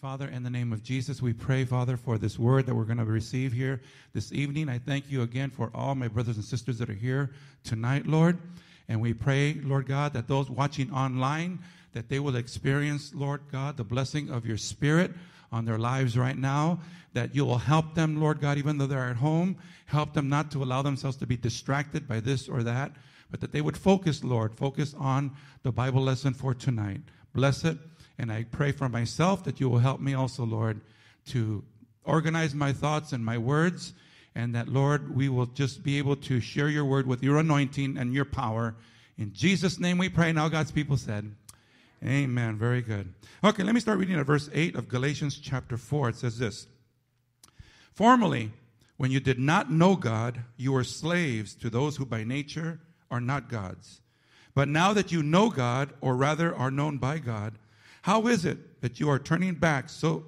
Father, in the name of Jesus, we pray, Father, for this word that we're going to receive here this evening. I thank you again for all my brothers and sisters that are here tonight, Lord. And we pray, Lord God, that those watching online, that they will experience, Lord God, the blessing of your Spirit on their lives right now, that you will help them, Lord God, even though they're at home, help them not to allow themselves to be distracted by this or that, but that they would focus, Lord, focus on the Bible lesson for tonight. Bless it. And I pray for myself that you will help me also, Lord, to organize my thoughts and my words, and that, Lord, we will just be able to share your word with your anointing and your power. In Jesus' name we pray. Now, God's people said, Amen. Very good. Okay, let me start reading at verse 8 of Galatians chapter 4. It says this Formerly, when you did not know God, you were slaves to those who by nature are not God's. But now that you know God, or rather are known by God, how is it that you are turning back so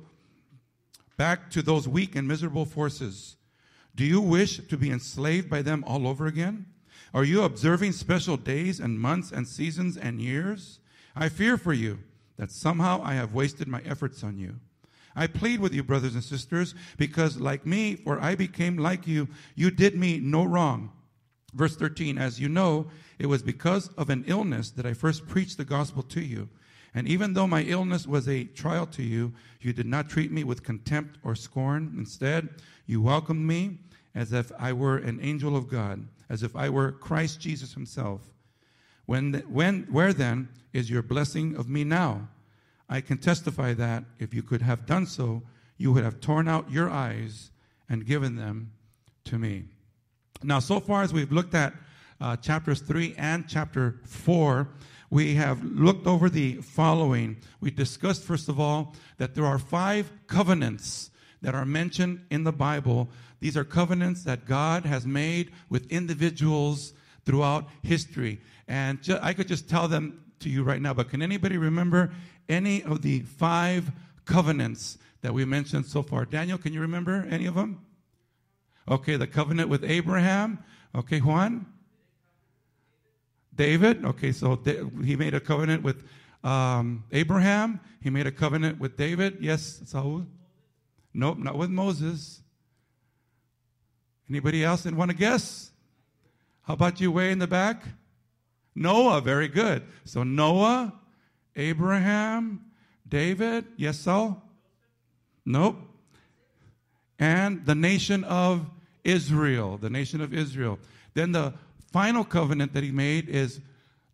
back to those weak and miserable forces? Do you wish to be enslaved by them all over again? Are you observing special days and months and seasons and years? I fear for you that somehow I have wasted my efforts on you. I plead with you, brothers and sisters, because like me, for I became like you, you did me no wrong. Verse 13, as you know, it was because of an illness that I first preached the gospel to you. And even though my illness was a trial to you, you did not treat me with contempt or scorn. Instead, you welcomed me as if I were an angel of God, as if I were Christ Jesus himself. When, when, where then is your blessing of me now? I can testify that if you could have done so, you would have torn out your eyes and given them to me. Now, so far as we've looked at uh, chapters 3 and chapter 4, we have looked over the following. We discussed, first of all, that there are five covenants that are mentioned in the Bible. These are covenants that God has made with individuals throughout history. And ju- I could just tell them to you right now, but can anybody remember any of the five covenants that we mentioned so far? Daniel, can you remember any of them? Okay, the covenant with Abraham. Okay, Juan? David. Okay, so he made a covenant with um, Abraham. He made a covenant with David. Yes, Saul? Nope, not with Moses. Anybody else that want to guess? How about you way in the back? Noah, very good. So Noah, Abraham, David, yes, Saul? Nope. And the nation of Israel, the nation of Israel. Then the final covenant that he made is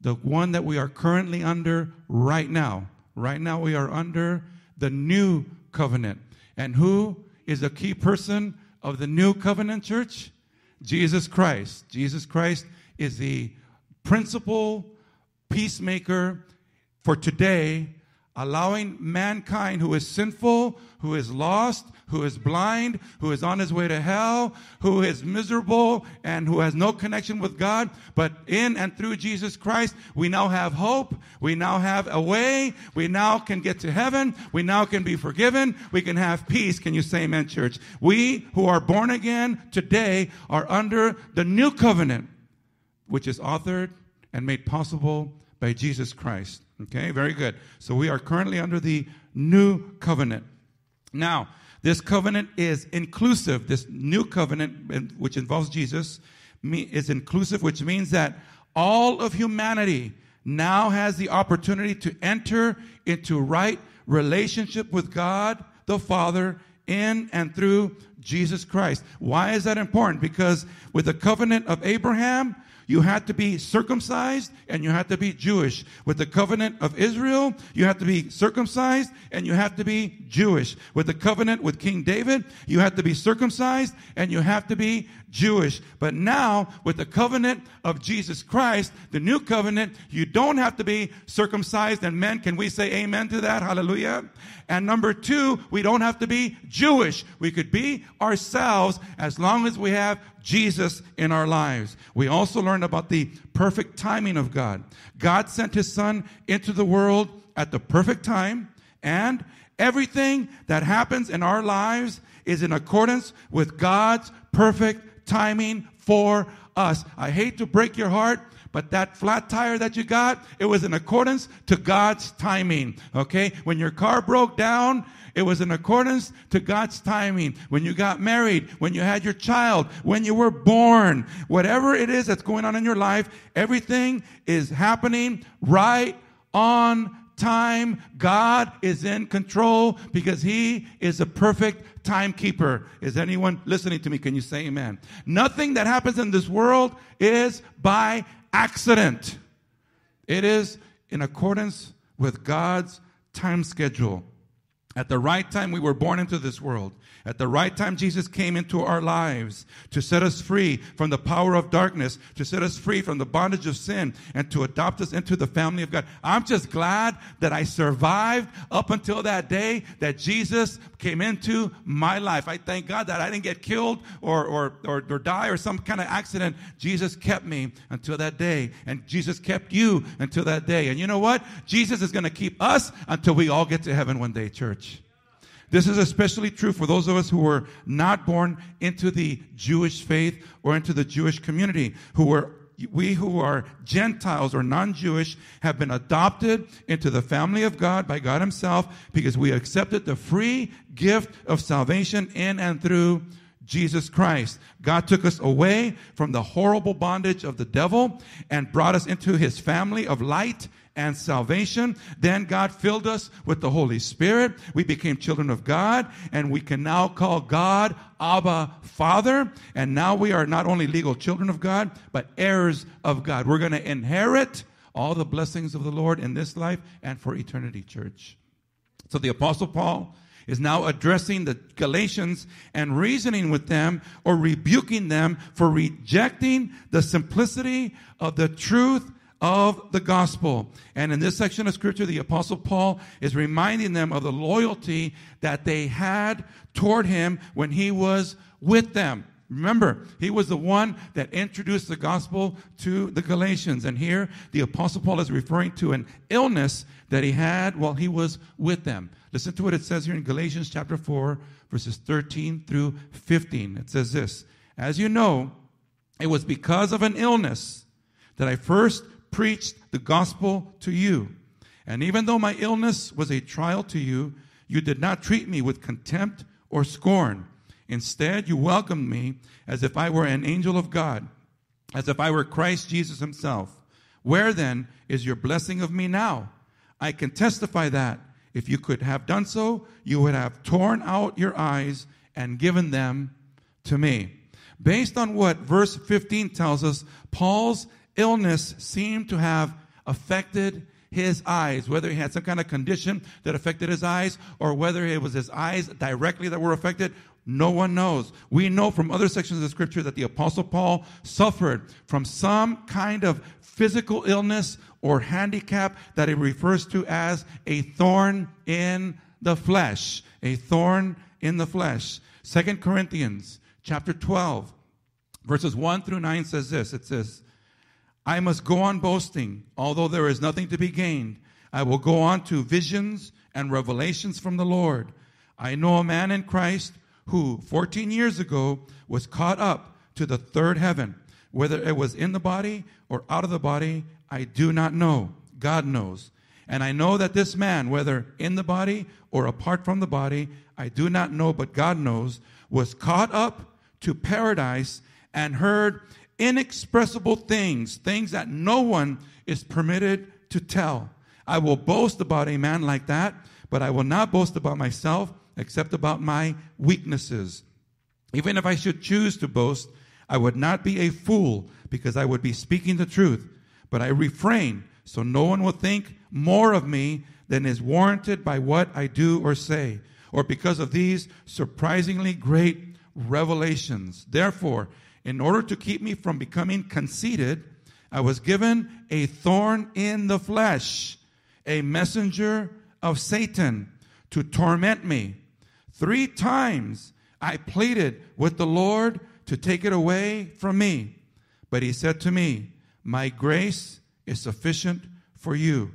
the one that we are currently under right now. Right now, we are under the new covenant. And who is the key person of the new covenant church? Jesus Christ. Jesus Christ is the principal peacemaker for today allowing mankind who is sinful, who is lost, who is blind, who is on his way to hell, who is miserable, and who has no connection with God. But in and through Jesus Christ, we now have hope. We now have a way. We now can get to heaven. We now can be forgiven. We can have peace. Can you say amen, church? We who are born again today are under the new covenant, which is authored and made possible by Jesus Christ. Okay, very good. So we are currently under the new covenant. Now, this covenant is inclusive. This new covenant, which involves Jesus, is inclusive, which means that all of humanity now has the opportunity to enter into right relationship with God the Father in and through Jesus Christ. Why is that important? Because with the covenant of Abraham, you had to be circumcised and you had to be Jewish. With the covenant of Israel, you had to be circumcised and you have to be Jewish. With the covenant with King David, you had to be circumcised and you have to be Jewish. But now, with the covenant of Jesus Christ, the new covenant, you don't have to be circumcised. And men, can we say amen to that? Hallelujah. And number two, we don't have to be Jewish. We could be ourselves as long as we have Jesus in our lives. We also learned about the perfect timing of God. God sent his son into the world at the perfect time and everything that happens in our lives is in accordance with God's perfect timing for us. I hate to break your heart, but that flat tire that you got, it was in accordance to God's timing. Okay? When your car broke down, it was in accordance to God's timing. When you got married, when you had your child, when you were born, whatever it is that's going on in your life, everything is happening right on time. God is in control because He is a perfect timekeeper. Is anyone listening to me? Can you say amen? Nothing that happens in this world is by accident. It is in accordance with God's time schedule. At the right time, we were born into this world. At the right time, Jesus came into our lives to set us free from the power of darkness, to set us free from the bondage of sin, and to adopt us into the family of God. I'm just glad that I survived up until that day that Jesus came into my life. I thank God that I didn't get killed or, or, or, or die or some kind of accident. Jesus kept me until that day, and Jesus kept you until that day. And you know what? Jesus is going to keep us until we all get to heaven one day, church. This is especially true for those of us who were not born into the Jewish faith or into the Jewish community, who were we who are Gentiles or non-Jewish have been adopted into the family of God by God himself because we accepted the free gift of salvation in and through Jesus Christ. God took us away from the horrible bondage of the devil and brought us into his family of light and salvation. Then God filled us with the Holy Spirit. We became children of God and we can now call God Abba Father. And now we are not only legal children of God, but heirs of God. We're going to inherit all the blessings of the Lord in this life and for eternity, church. So the apostle Paul is now addressing the Galatians and reasoning with them or rebuking them for rejecting the simplicity of the truth of the gospel. And in this section of scripture, the apostle Paul is reminding them of the loyalty that they had toward him when he was with them. Remember, he was the one that introduced the gospel to the Galatians. And here, the apostle Paul is referring to an illness that he had while he was with them. Listen to what it says here in Galatians chapter 4, verses 13 through 15. It says this, As you know, it was because of an illness that I first preached the gospel to you. And even though my illness was a trial to you, you did not treat me with contempt or scorn. Instead, you welcomed me as if I were an angel of God, as if I were Christ Jesus himself. Where then is your blessing of me now? I can testify that if you could have done so, you would have torn out your eyes and given them to me. Based on what verse 15 tells us, Paul's illness seemed to have affected his eyes, whether he had some kind of condition that affected his eyes or whether it was his eyes directly that were affected, no one knows. We know from other sections of scripture that the apostle Paul suffered from some kind of physical illness or handicap that he refers to as a thorn in the flesh. A thorn in the flesh. Second Corinthians chapter 12 verses 1 through 9 says this. It says, I must go on boasting, although there is nothing to be gained. I will go on to visions and revelations from the Lord. I know a man in Christ who 14 years ago was caught up to the third heaven. Whether it was in the body or out of the body, I do not know. God knows. And I know that this man, whether in the body or apart from the body, I do not know, but God knows, was caught up to paradise and heard inexpressible things, things that no one is permitted to tell. I will boast about a man like that, but I will not boast about myself except about my weaknesses. Even if I should choose to boast, I would not be a fool because I would be speaking the truth. But I refrain so no one will think more of me than is warranted by what I do or say, or because of these surprisingly great revelations. Therefore, in order to keep me from becoming conceited, I was given a thorn in the flesh, a messenger of Satan to torment me. Three times I pleaded with the Lord to take it away from me. But he said to me, My grace is sufficient for you,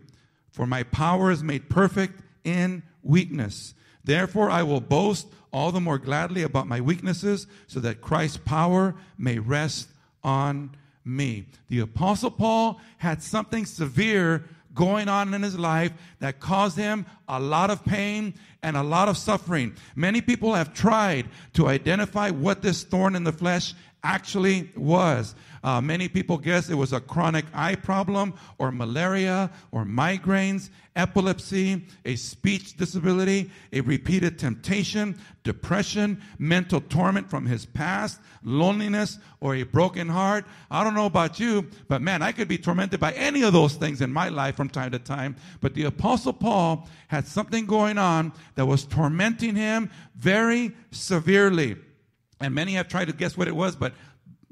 for my power is made perfect in weakness. Therefore, I will boast all the more gladly about my weaknesses, so that Christ's power may rest on me. The apostle Paul had something severe going on in his life that caused him a lot of pain and a lot of suffering. Many people have tried to identify what this thorn in the flesh actually was. Uh, many people guess it was a chronic eye problem or malaria or migraines, epilepsy, a speech disability, a repeated temptation, depression, mental torment from his past, loneliness, or a broken heart. I don't know about you, but man, I could be tormented by any of those things in my life from time to time. But the Apostle Paul had something going on that was tormenting him very severely. And many have tried to guess what it was, but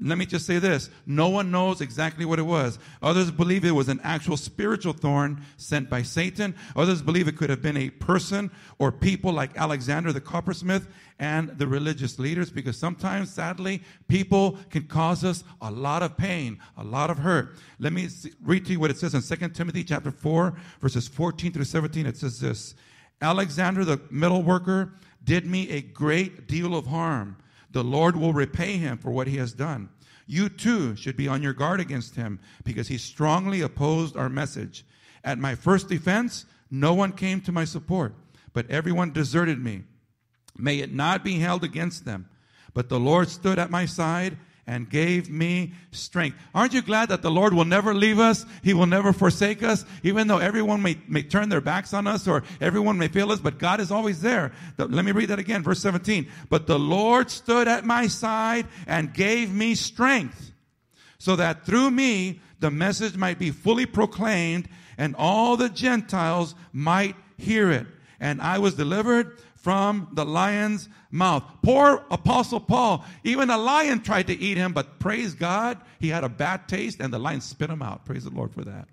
let me just say this. No one knows exactly what it was. Others believe it was an actual spiritual thorn sent by Satan. Others believe it could have been a person or people like Alexander the coppersmith and the religious leaders because sometimes, sadly, people can cause us a lot of pain, a lot of hurt. Let me read to you what it says in 2 Timothy chapter 4, verses 14 through 17. It says this. Alexander the metal worker did me a great deal of harm. The Lord will repay him for what he has done. You too should be on your guard against him because he strongly opposed our message. At my first defense, no one came to my support, but everyone deserted me. May it not be held against them. But the Lord stood at my side and gave me strength. Aren't you glad that the Lord will never leave us? He will never forsake us, even though everyone may, may turn their backs on us or everyone may fail us, but God is always there. The, let me read that again, verse 17. But the Lord stood at my side and gave me strength so that through me the message might be fully proclaimed and all the Gentiles might hear it. And I was delivered from the lion's mouth. Poor Apostle Paul, even a lion tried to eat him, but praise God, he had a bad taste and the lion spit him out. Praise the Lord for that.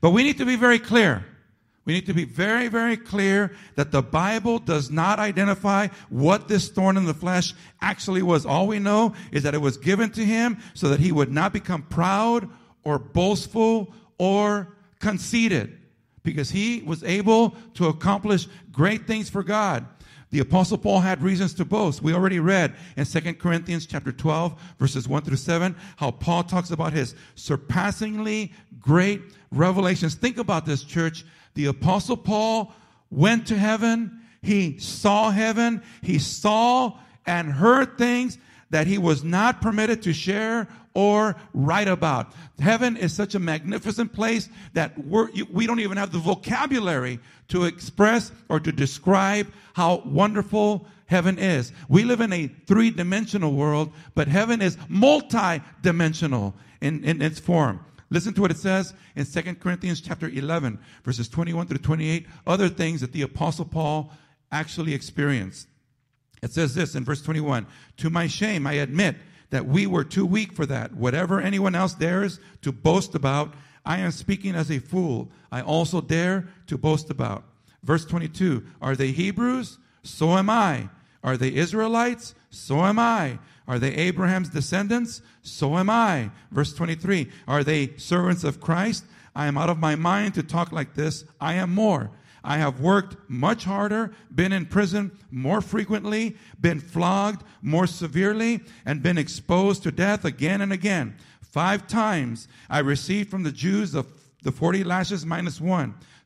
But we need to be very clear. We need to be very, very clear that the Bible does not identify what this thorn in the flesh actually was. All we know is that it was given to him so that he would not become proud or boastful or conceited because he was able to accomplish great things for God. The apostle Paul had reasons to boast. We already read in 2 Corinthians chapter 12 verses 1 through 7 how Paul talks about his surpassingly great revelations. Think about this church. The apostle Paul went to heaven. He saw heaven. He saw and heard things that he was not permitted to share or write about. Heaven is such a magnificent place that we're, we don't even have the vocabulary to express or to describe how wonderful heaven is. We live in a three dimensional world, but heaven is multi dimensional in, in its form. Listen to what it says in 2 Corinthians chapter 11, verses 21 through 28, other things that the apostle Paul actually experienced. It says this in verse 21, to my shame, I admit that we were too weak for that. Whatever anyone else dares to boast about, I am speaking as a fool. I also dare to boast about. Verse 22 Are they Hebrews? So am I. Are they Israelites? So am I. Are they Abraham's descendants? So am I. Verse 23 Are they servants of Christ? I am out of my mind to talk like this. I am more. I have worked much harder, been in prison more frequently, been flogged more severely, and been exposed to death again and again. Five times I received from the Jews the, the 40 lashes minus one.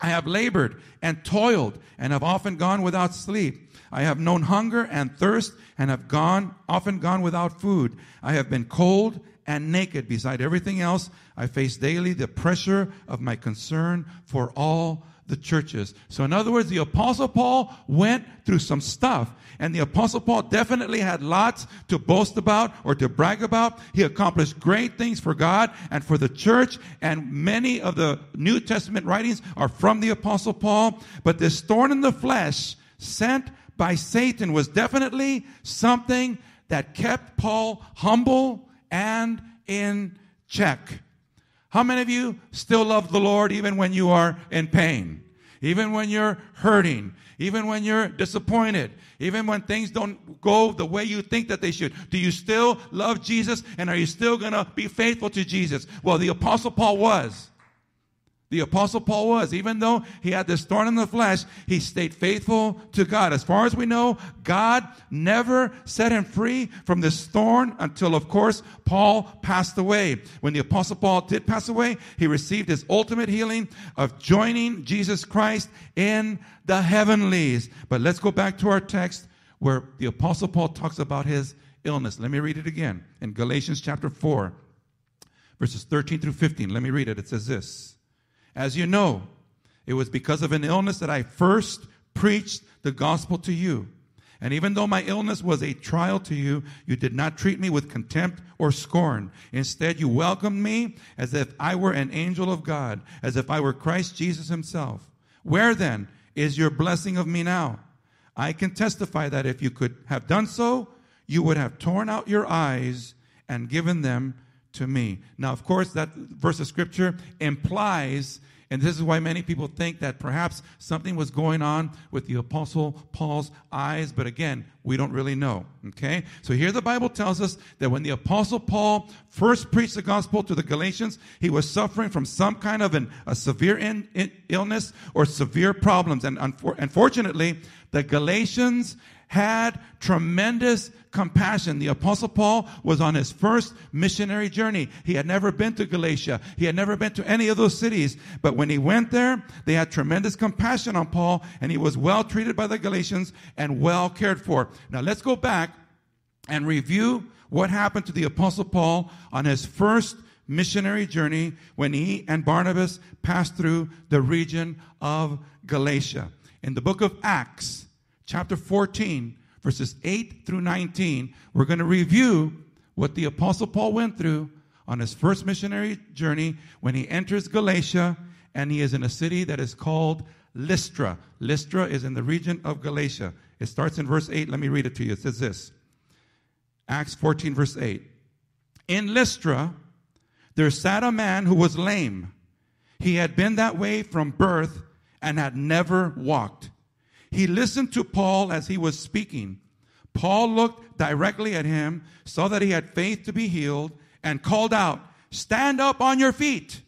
I have labored and toiled and have often gone without sleep. I have known hunger and thirst and have gone, often gone without food. I have been cold and naked. Beside everything else, I face daily the pressure of my concern for all the churches. So in other words, the apostle Paul went through some stuff. And the apostle Paul definitely had lots to boast about or to brag about. He accomplished great things for God and for the church. And many of the New Testament writings are from the apostle Paul. But this thorn in the flesh sent by Satan was definitely something that kept Paul humble and in check. How many of you still love the Lord even when you are in pain? Even when you're hurting? Even when you're disappointed? Even when things don't go the way you think that they should? Do you still love Jesus and are you still gonna be faithful to Jesus? Well, the apostle Paul was. The apostle Paul was, even though he had this thorn in the flesh, he stayed faithful to God. As far as we know, God never set him free from this thorn until, of course, Paul passed away. When the apostle Paul did pass away, he received his ultimate healing of joining Jesus Christ in the heavenlies. But let's go back to our text where the apostle Paul talks about his illness. Let me read it again in Galatians chapter 4, verses 13 through 15. Let me read it. It says this. As you know, it was because of an illness that I first preached the gospel to you. And even though my illness was a trial to you, you did not treat me with contempt or scorn. Instead, you welcomed me as if I were an angel of God, as if I were Christ Jesus himself. Where then is your blessing of me now? I can testify that if you could have done so, you would have torn out your eyes and given them to me. Now, of course, that verse of scripture implies, and this is why many people think that perhaps something was going on with the apostle Paul's eyes, but again, we don't really know. Okay? So here the Bible tells us that when the apostle Paul first preached the gospel to the Galatians, he was suffering from some kind of an, a severe in, in illness or severe problems. And unfor- unfortunately, the Galatians had tremendous compassion. The apostle Paul was on his first missionary journey. He had never been to Galatia. He had never been to any of those cities. But when he went there, they had tremendous compassion on Paul and he was well treated by the Galatians and well cared for. Now let's go back and review what happened to the apostle Paul on his first missionary journey when he and Barnabas passed through the region of Galatia. In the book of Acts, chapter 14, verses 8 through 19, we're going to review what the Apostle Paul went through on his first missionary journey when he enters Galatia and he is in a city that is called Lystra. Lystra is in the region of Galatia. It starts in verse 8. Let me read it to you. It says this Acts 14, verse 8. In Lystra, there sat a man who was lame. He had been that way from birth and had never walked. He listened to Paul as he was speaking. Paul looked directly at him, saw that he had faith to be healed, and called out, Stand up on your feet.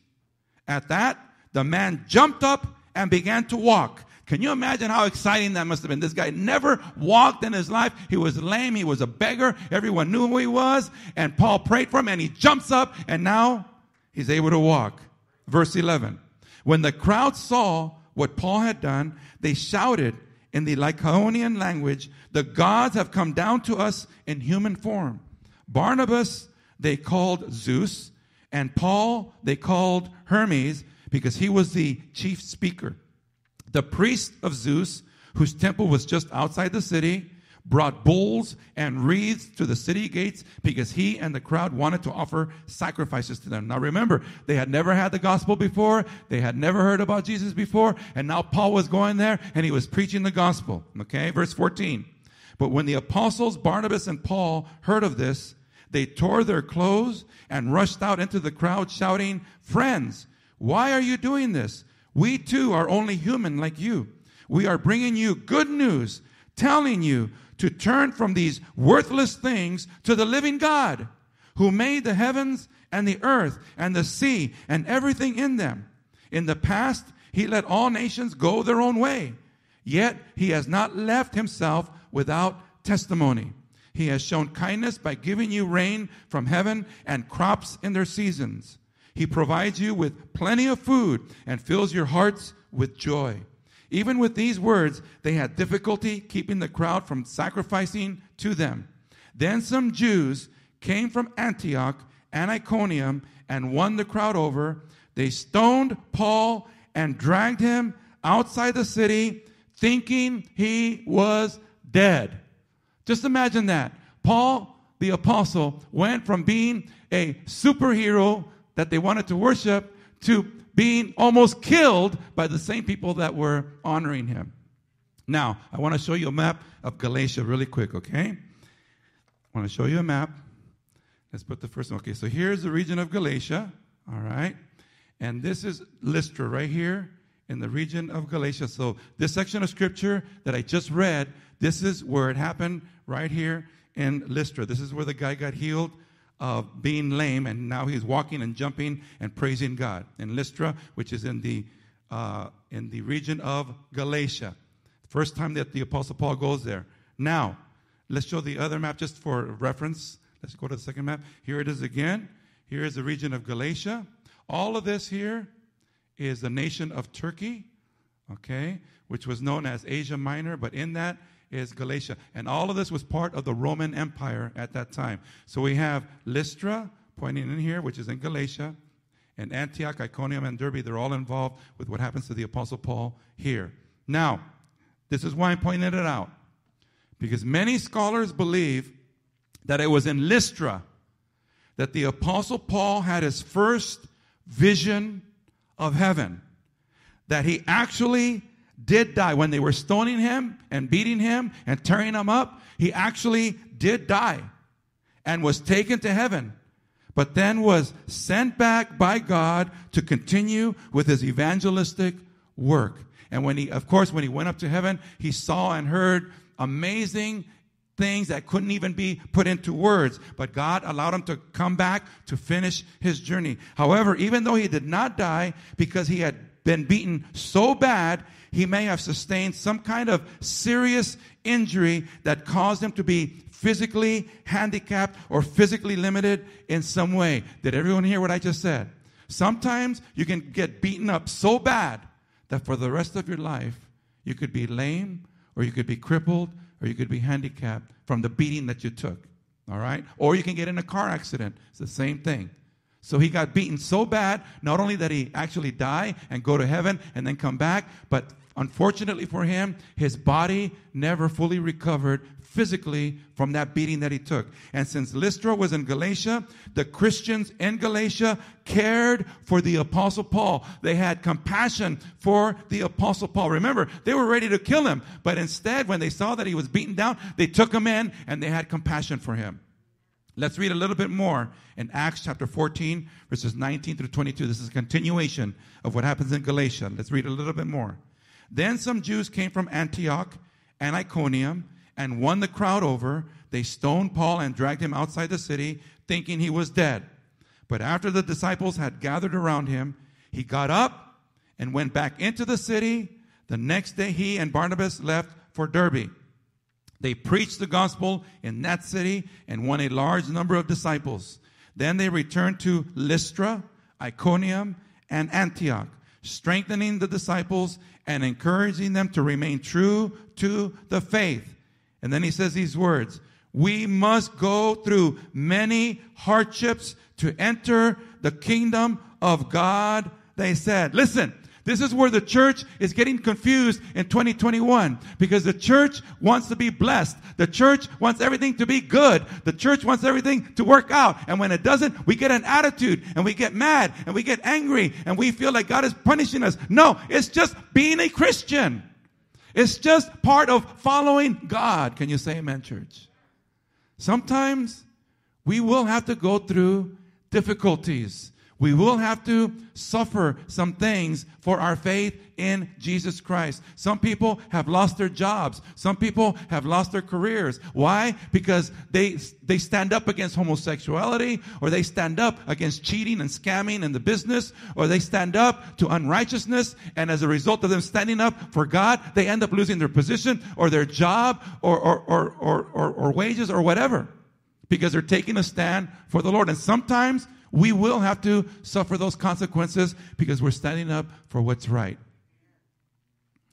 At that, the man jumped up and began to walk. Can you imagine how exciting that must have been? This guy never walked in his life. He was lame. He was a beggar. Everyone knew who he was. And Paul prayed for him and he jumps up and now he's able to walk. Verse 11. When the crowd saw what Paul had done, they shouted, in the Lycaonian language, the gods have come down to us in human form. Barnabas, they called Zeus, and Paul, they called Hermes because he was the chief speaker. The priest of Zeus, whose temple was just outside the city, brought bulls and wreaths to the city gates because he and the crowd wanted to offer sacrifices to them. Now remember, they had never had the gospel before. They had never heard about Jesus before. And now Paul was going there and he was preaching the gospel. Okay. Verse 14. But when the apostles Barnabas and Paul heard of this, they tore their clothes and rushed out into the crowd shouting, friends, why are you doing this? We too are only human like you. We are bringing you good news, telling you to turn from these worthless things to the living God who made the heavens and the earth and the sea and everything in them. In the past, he let all nations go their own way. Yet he has not left himself without testimony. He has shown kindness by giving you rain from heaven and crops in their seasons. He provides you with plenty of food and fills your hearts with joy. Even with these words, they had difficulty keeping the crowd from sacrificing to them. Then some Jews came from Antioch and Iconium and won the crowd over. They stoned Paul and dragged him outside the city, thinking he was dead. Just imagine that. Paul, the apostle, went from being a superhero that they wanted to worship to being almost killed by the same people that were honoring him. Now, I want to show you a map of Galatia really quick, okay? I want to show you a map. Let's put the first one. Okay, so here's the region of Galatia, all right? And this is Lystra right here in the region of Galatia. So this section of scripture that I just read, this is where it happened right here in Lystra. This is where the guy got healed of being lame, and now he's walking and jumping and praising God in Lystra, which is in the uh, in the region of Galatia. First time that the Apostle Paul goes there. Now, let's show the other map just for reference. Let's go to the second map. Here it is again. Here is the region of Galatia. All of this here is the nation of Turkey, okay, which was known as Asia Minor, but in that is Galatia. And all of this was part of the Roman Empire at that time. So we have Lystra pointing in here, which is in Galatia, and Antioch, Iconium, and Derbe. They're all involved with what happens to the Apostle Paul here. Now, this is why I'm pointing it out. Because many scholars believe that it was in Lystra that the Apostle Paul had his first vision of heaven. That he actually did die. When they were stoning him and beating him and tearing him up, he actually did die and was taken to heaven. But then was sent back by God to continue with his evangelistic work. And when he, of course, when he went up to heaven, he saw and heard amazing things that couldn't even be put into words. But God allowed him to come back to finish his journey. However, even though he did not die because he had been beaten so bad, he may have sustained some kind of serious injury that caused him to be physically handicapped or physically limited in some way. Did everyone hear what I just said? Sometimes you can get beaten up so bad that for the rest of your life, you could be lame or you could be crippled or you could be handicapped from the beating that you took. All right? Or you can get in a car accident. It's the same thing. So he got beaten so bad, not only that he actually die and go to heaven and then come back, but unfortunately for him, his body never fully recovered physically from that beating that he took. And since Lystra was in Galatia, the Christians in Galatia cared for the apostle Paul. They had compassion for the apostle Paul. Remember, they were ready to kill him, but instead, when they saw that he was beaten down, they took him in and they had compassion for him. Let's read a little bit more in Acts chapter 14, verses 19 through 22. This is a continuation of what happens in Galatia. Let's read a little bit more. Then some Jews came from Antioch and Iconium and won the crowd over. They stoned Paul and dragged him outside the city, thinking he was dead. But after the disciples had gathered around him, he got up and went back into the city. The next day, he and Barnabas left for Derbe. They preached the gospel in that city and won a large number of disciples. Then they returned to Lystra, Iconium, and Antioch, strengthening the disciples and encouraging them to remain true to the faith. And then he says these words We must go through many hardships to enter the kingdom of God, they said. Listen, this is where the church is getting confused in 2021 because the church wants to be blessed. The church wants everything to be good. The church wants everything to work out. And when it doesn't, we get an attitude and we get mad and we get angry and we feel like God is punishing us. No, it's just being a Christian. It's just part of following God. Can you say amen, church? Sometimes we will have to go through difficulties. We will have to suffer some things for our faith in Jesus Christ. Some people have lost their jobs. Some people have lost their careers. Why? Because they, they stand up against homosexuality, or they stand up against cheating and scamming in the business, or they stand up to unrighteousness, and as a result of them standing up for God, they end up losing their position, or their job, or, or, or, or, or, or wages, or whatever. Because they're taking a stand for the Lord. And sometimes we will have to suffer those consequences because we're standing up for what's right.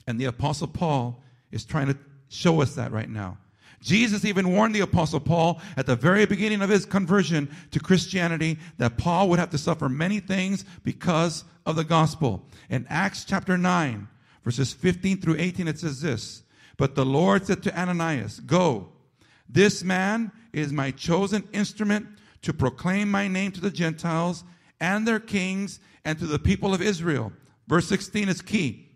And the Apostle Paul is trying to show us that right now. Jesus even warned the Apostle Paul at the very beginning of his conversion to Christianity that Paul would have to suffer many things because of the gospel. In Acts chapter 9, verses 15 through 18, it says this But the Lord said to Ananias, Go, this man is my chosen instrument to proclaim my name to the Gentiles and their kings and to the people of Israel. Verse 16 is key.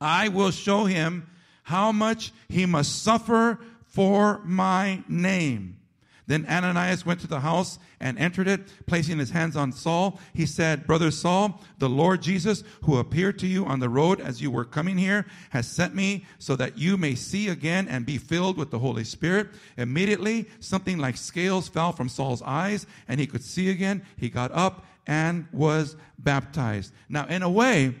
I will show him how much he must suffer for my name. Then Ananias went to the house and entered it, placing his hands on Saul. He said, Brother Saul, the Lord Jesus, who appeared to you on the road as you were coming here, has sent me so that you may see again and be filled with the Holy Spirit. Immediately, something like scales fell from Saul's eyes, and he could see again. He got up and was baptized. Now, in a way,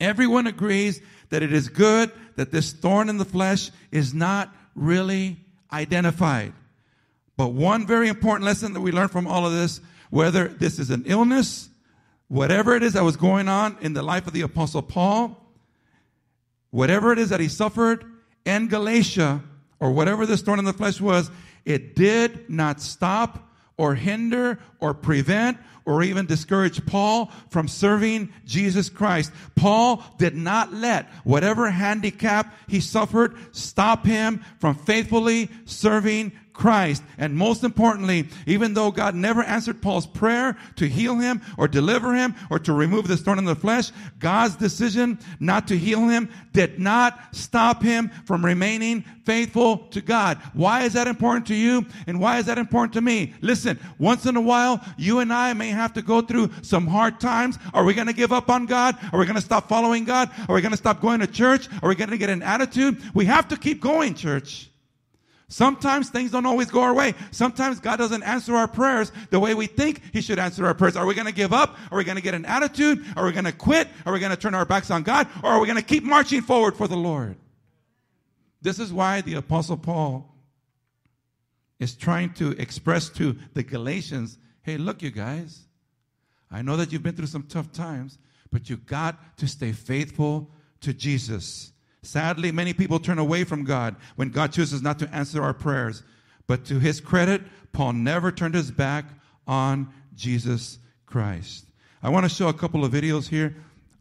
everyone agrees that it is good that this thorn in the flesh is not really identified. But one very important lesson that we learn from all of this, whether this is an illness, whatever it is that was going on in the life of the apostle Paul, whatever it is that he suffered in Galatia, or whatever this thorn in the flesh was, it did not stop or hinder or prevent or even discourage Paul from serving Jesus Christ. Paul did not let whatever handicap he suffered stop him from faithfully serving Christ. And most importantly, even though God never answered Paul's prayer to heal him or deliver him or to remove the thorn in the flesh, God's decision not to heal him did not stop him from remaining faithful to God. Why is that important to you? And why is that important to me? Listen, once in a while, you and I may have to go through some hard times. Are we going to give up on God? Are we going to stop following God? Are we going to stop going to church? Are we going to get an attitude? We have to keep going, church. Sometimes things don't always go our way. Sometimes God doesn't answer our prayers the way we think He should answer our prayers. Are we going to give up? Are we going to get an attitude? Are we going to quit? Are we going to turn our backs on God? Or are we going to keep marching forward for the Lord? This is why the Apostle Paul is trying to express to the Galatians hey, look, you guys, I know that you've been through some tough times, but you got to stay faithful to Jesus. Sadly, many people turn away from God when God chooses not to answer our prayers. But to his credit, Paul never turned his back on Jesus Christ. I want to show a couple of videos here.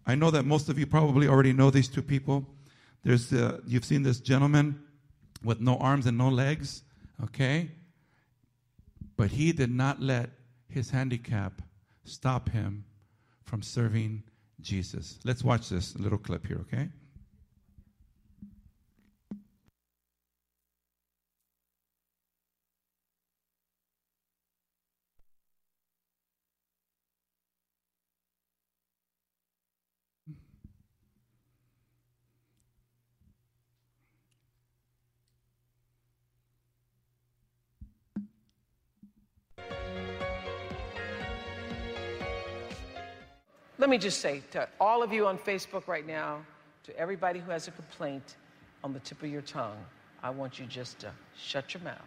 I know that most of you probably already know these two people. There's the, you've seen this gentleman with no arms and no legs, okay? But he did not let his handicap stop him from serving Jesus. Let's watch this little clip here, okay? Let me just say to all of you on Facebook right now, to everybody who has a complaint on the tip of your tongue, I want you just to shut your mouth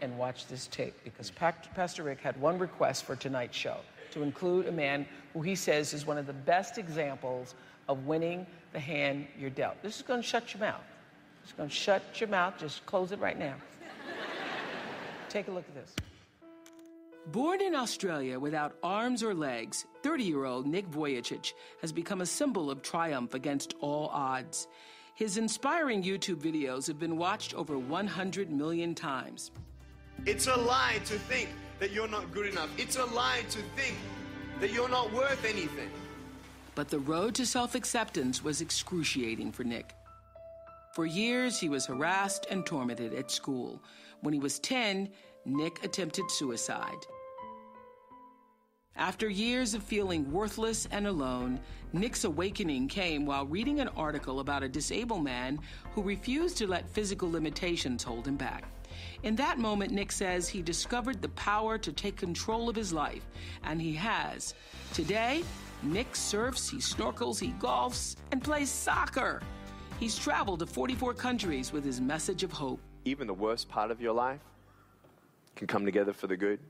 and watch this tape because Pastor Rick had one request for tonight's show to include a man who he says is one of the best examples of winning the hand you're dealt. This is going to shut your mouth. It's going to shut your mouth. Just close it right now. Take a look at this. Born in Australia without arms or legs, 30 year old Nick Vujicic has become a symbol of triumph against all odds. His inspiring YouTube videos have been watched over 100 million times. It's a lie to think that you're not good enough. It's a lie to think that you're not worth anything. But the road to self acceptance was excruciating for Nick. For years, he was harassed and tormented at school. When he was 10, Nick attempted suicide. After years of feeling worthless and alone, Nick's awakening came while reading an article about a disabled man who refused to let physical limitations hold him back. In that moment, Nick says he discovered the power to take control of his life, and he has. Today, Nick surfs, he snorkels, he golfs, and plays soccer. He's traveled to 44 countries with his message of hope. Even the worst part of your life can come together for the good.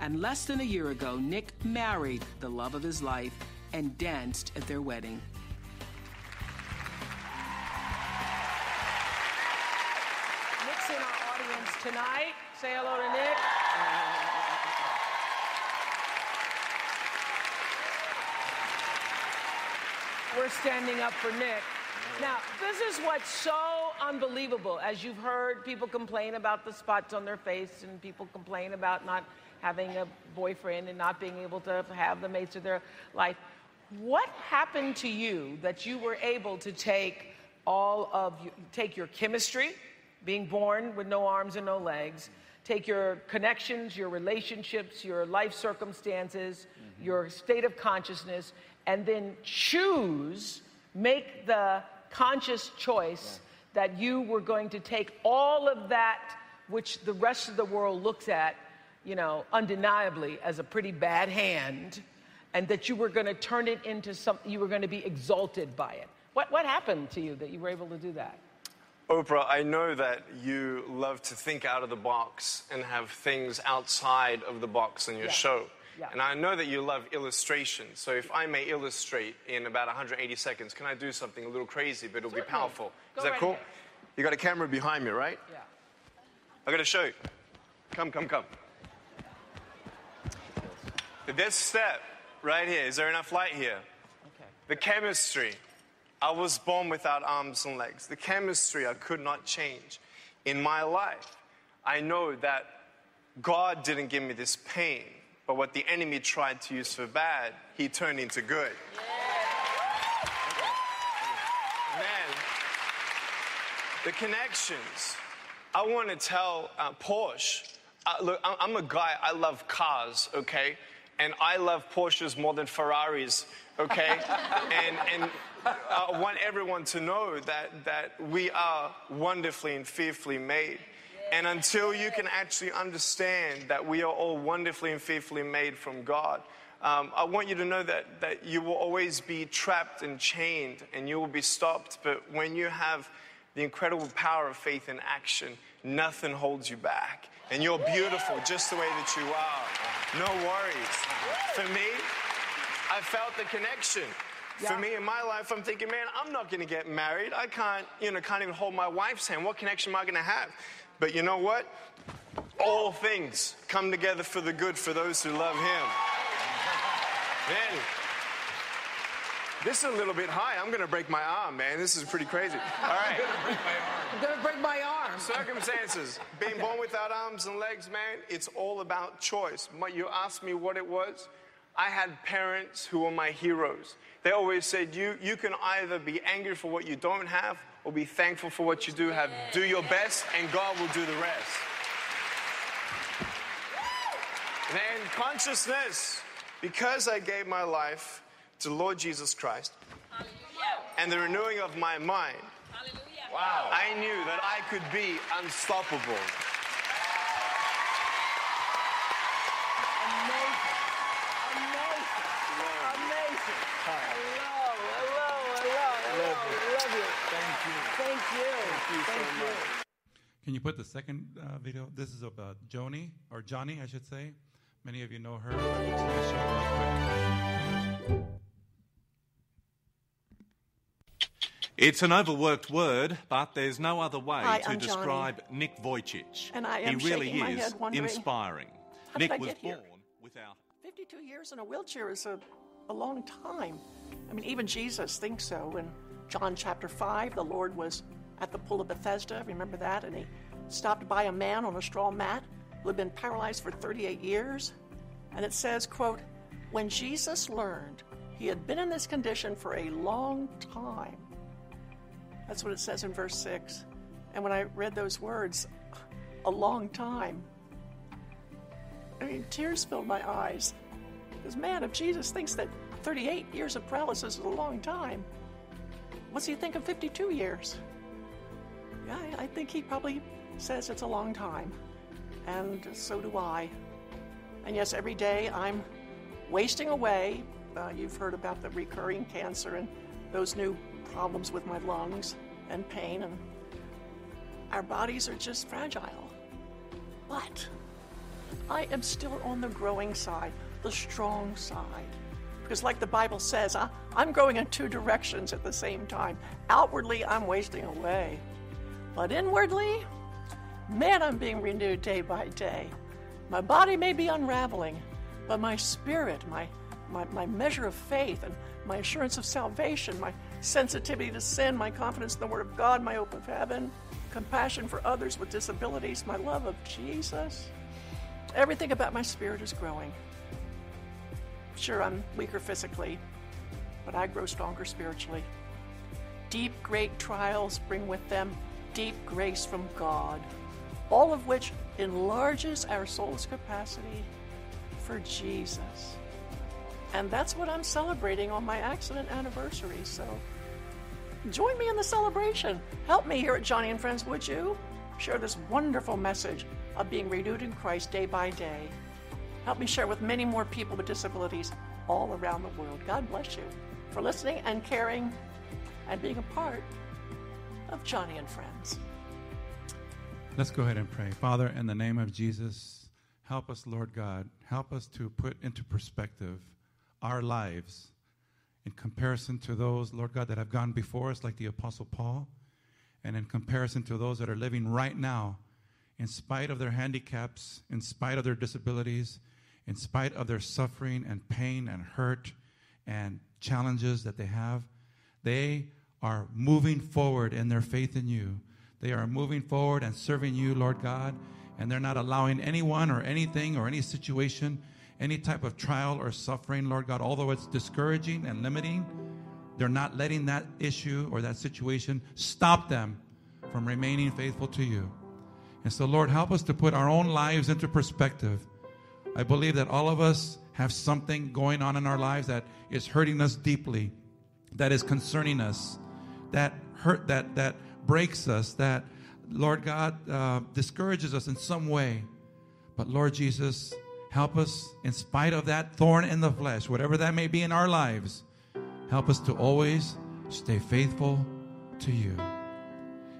And less than a year ago, Nick married the love of his life and danced at their wedding. Nick's in our audience tonight. Say hello to Nick. We're standing up for Nick. Now, this is what's so unbelievable. As you've heard, people complain about the spots on their face, and people complain about not having a boyfriend and not being able to have the mates of their life. What happened to you that you were able to take all of you, take your chemistry, being born with no arms and no legs, take your connections, your relationships, your life circumstances, mm-hmm. your state of consciousness, and then choose, make the conscious choice that you were going to take all of that which the rest of the world looks at, you know, undeniably as a pretty bad hand, and that you were going to turn it into something, you were going to be exalted by it. What, what happened to you that you were able to do that? Oprah, I know that you love to think out of the box and have things outside of the box in your Yeah. show. Yeah. And I know that you love illustration. So if I may illustrate in about 180 seconds, can I do something a little crazy, but it'll be powerful? Go Is that right cool? ahead. You got a camera behind me, right? Yeah. I gotta show you. Come, come, come. This step right here, is there enough light here? Okay. The chemistry. I was born without arms and legs. The chemistry I could not change in my life. I know that God didn't give me this pain, but what the enemy tried to use for bad, he turned into good. Man, the connections. I want to tell uh, Porsche. Uh, look, I'm a guy. I love cars. Okay, and I love Porsches more than Ferraris. Okay, and and I want everyone to know that that we are wonderfully and fearfully made. And until you can actually understand that we are all wonderfully and fearfully made from God, um, I want you to know that, that you will always be trapped and chained and you will be stopped. But when you have the incredible power of faith in action, nothing holds you back. And you're beautiful just the way that you are. No worries. For me, I felt the connection. For me in my life, I'm thinking, man, I'm not going to get married. I can't, you know, can't even hold my wife's hand. What connection am I going to have? But you know what? All things come together for the good for those who love Him. Man, this is a little bit high. I'm going to break my arm, man. This is pretty crazy. All right. I'm gonna break my arm. Circumstances. Being born without arms and legs, man, it's all about choice. What you asked me what it was. I had parents who were my heroes. They always said, you, you can either be angry for what you don't have or be thankful for what you do have. Do your best, and God will do the rest. Then consciousness, because I gave my life to Lord Jesus Christ and the renewing of my mind, Wow. I knew that I could be unstoppable. Amazing. Amazing. Amazing. Hello, hello, hello, hello. Love you. Thank you. Thank you. Thank you. Can you put the second uh, video? This is about Joni, or Johnny, I should say. Many of you know her. Let me just show real quick. It's an overworked word, but there's no other way Hi, to I'm Joni. describe Nick Vujicic. And I am he really shaking my is head wondering, inspiring. how Nick did I was get here? born without 52 years in a wheelchair is a, a long time. I mean, even Jesus thinks so. In John chapter 5, the Lord was at the pool of Bethesda, remember that? And he stopped by a man on a straw mat who had been paralyzed for 38 years. And it says, quote, when Jesus learned he had been in this condition for a long time. That's what it says in verse 6. And when I read those words, a long time, I mean, tears filled my eyes. Because, man, if Jesus thinks that 38 years of paralysis is a long time, what's he think of 52 years? Yeah, I think he probably says it's a long time. And so do I. And yes, every day I'm wasting away. Uh, you've heard about the recurring cancer and those new problems with my lungs and pain, and our bodies are just fragile. But I am still on the growing side, the strong side. Because, like the Bible says, I, I'm growing in two directions at the same time. Outwardly, I'm wasting away. But inwardly, man, I'm being renewed day by day. My body may be unraveling, but my spirit, my, my, my measure of faith, and my assurance of salvation, my sensitivity to sin, my confidence in the Word of God, my hope of heaven, compassion for others with disabilities, my love of Jesus, everything about my spirit is growing. Sure, I'm weaker physically, but I grow stronger spiritually. Deep, great trials bring with them deep grace from God. all of which enlarges our soul's capacity for Jesus. And that's what I'm celebrating on my accident anniversary. So join me in the celebration. Help me here at Joni and Friends, would you? Share this wonderful message of being renewed in Christ day by day. Help me share with many more people with disabilities all around the world. God bless you for listening and caring and being a part of Joni and Friends. Let's go ahead and pray. Father, in the name of Jesus, help us, Lord God. Help us to put into perspective our lives in comparison to those, Lord God, that have gone before us, like the Apostle Paul, and in comparison to those that are living right now, in spite of their handicaps, in spite of their disabilities, in spite of their suffering and pain and hurt and challenges that they have, they are moving forward in their faith in you. They are moving forward and serving you, Lord God, and they're not allowing anyone or anything or any situation, any type of trial or suffering, Lord God, although it's discouraging and limiting, they're not letting that issue or that situation stop them from remaining faithful to you. And so, Lord, help us to put our own lives into perspective. I believe that all of us have something going on in our lives that is hurting us deeply, that is concerning us, that hurt, that that breaks us, that Lord God uh, discourages us in some way. But Lord Jesus, help us in spite of that thorn in the flesh, whatever that may be in our lives. Help us to always stay faithful to you.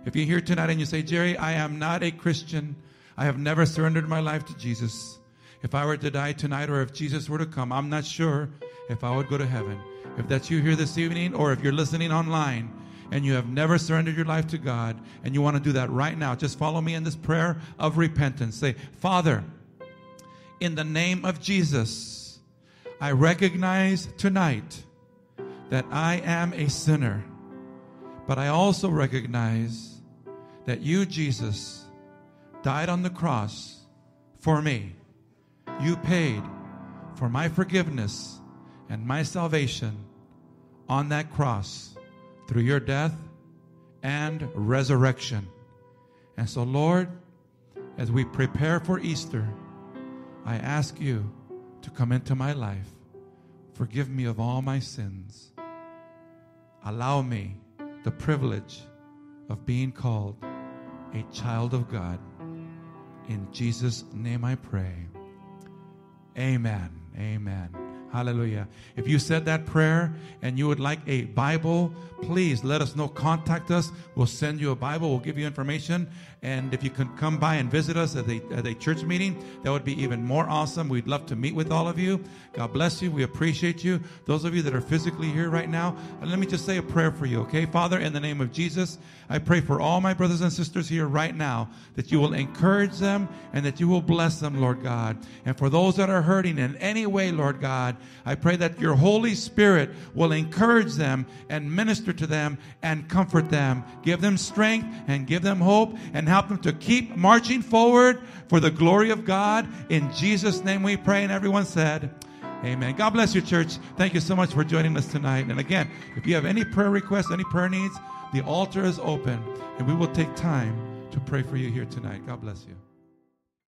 If you're here tonight and you say, Jerry, I am not a Christian, I have never surrendered my life to Jesus. If I were to die tonight or if Jesus were to come, I'm not sure if I would go to heaven. If that's you here this evening or if you're listening online and you have never surrendered your life to God and you want to do that right now, just follow me in this prayer of repentance. Say, Father, in the name of Jesus, I recognize tonight that I am a sinner, but I also recognize that you, Jesus, died on the cross for me. You paid for my forgiveness and my salvation on that cross through your death and resurrection. And so, Lord, as we prepare for Easter, I ask you to come into my life. Forgive me of all my sins. Allow me the privilege of being called a child of God. In Jesus' name I pray. Amen. Amen. Hallelujah. If you said that prayer and you would like a Bible, please let us know. Contact us. We'll send you a Bible. We'll give you information. And if you can come by and visit us at a, at a church meeting, that would be even more awesome. We'd love to meet with all of you. God bless you. We appreciate you. Those of you that are physically here right now, let me just say a prayer for you, okay? Father, in the name of Jesus, I pray for all my brothers and sisters here right now that you will encourage them and that you will bless them, Lord God. And for those that are hurting in any way, Lord God, I pray that your Holy Spirit will encourage them and minister to them and comfort them. Give them strength and give them hope and help them to keep marching forward for the glory of God. In Jesus' name we pray. And everyone said, Amen. God bless you, church. Thank you so much for joining us tonight. And again, if you have any prayer requests, any prayer needs, the altar is open and we will take time to pray for you here tonight. God bless you.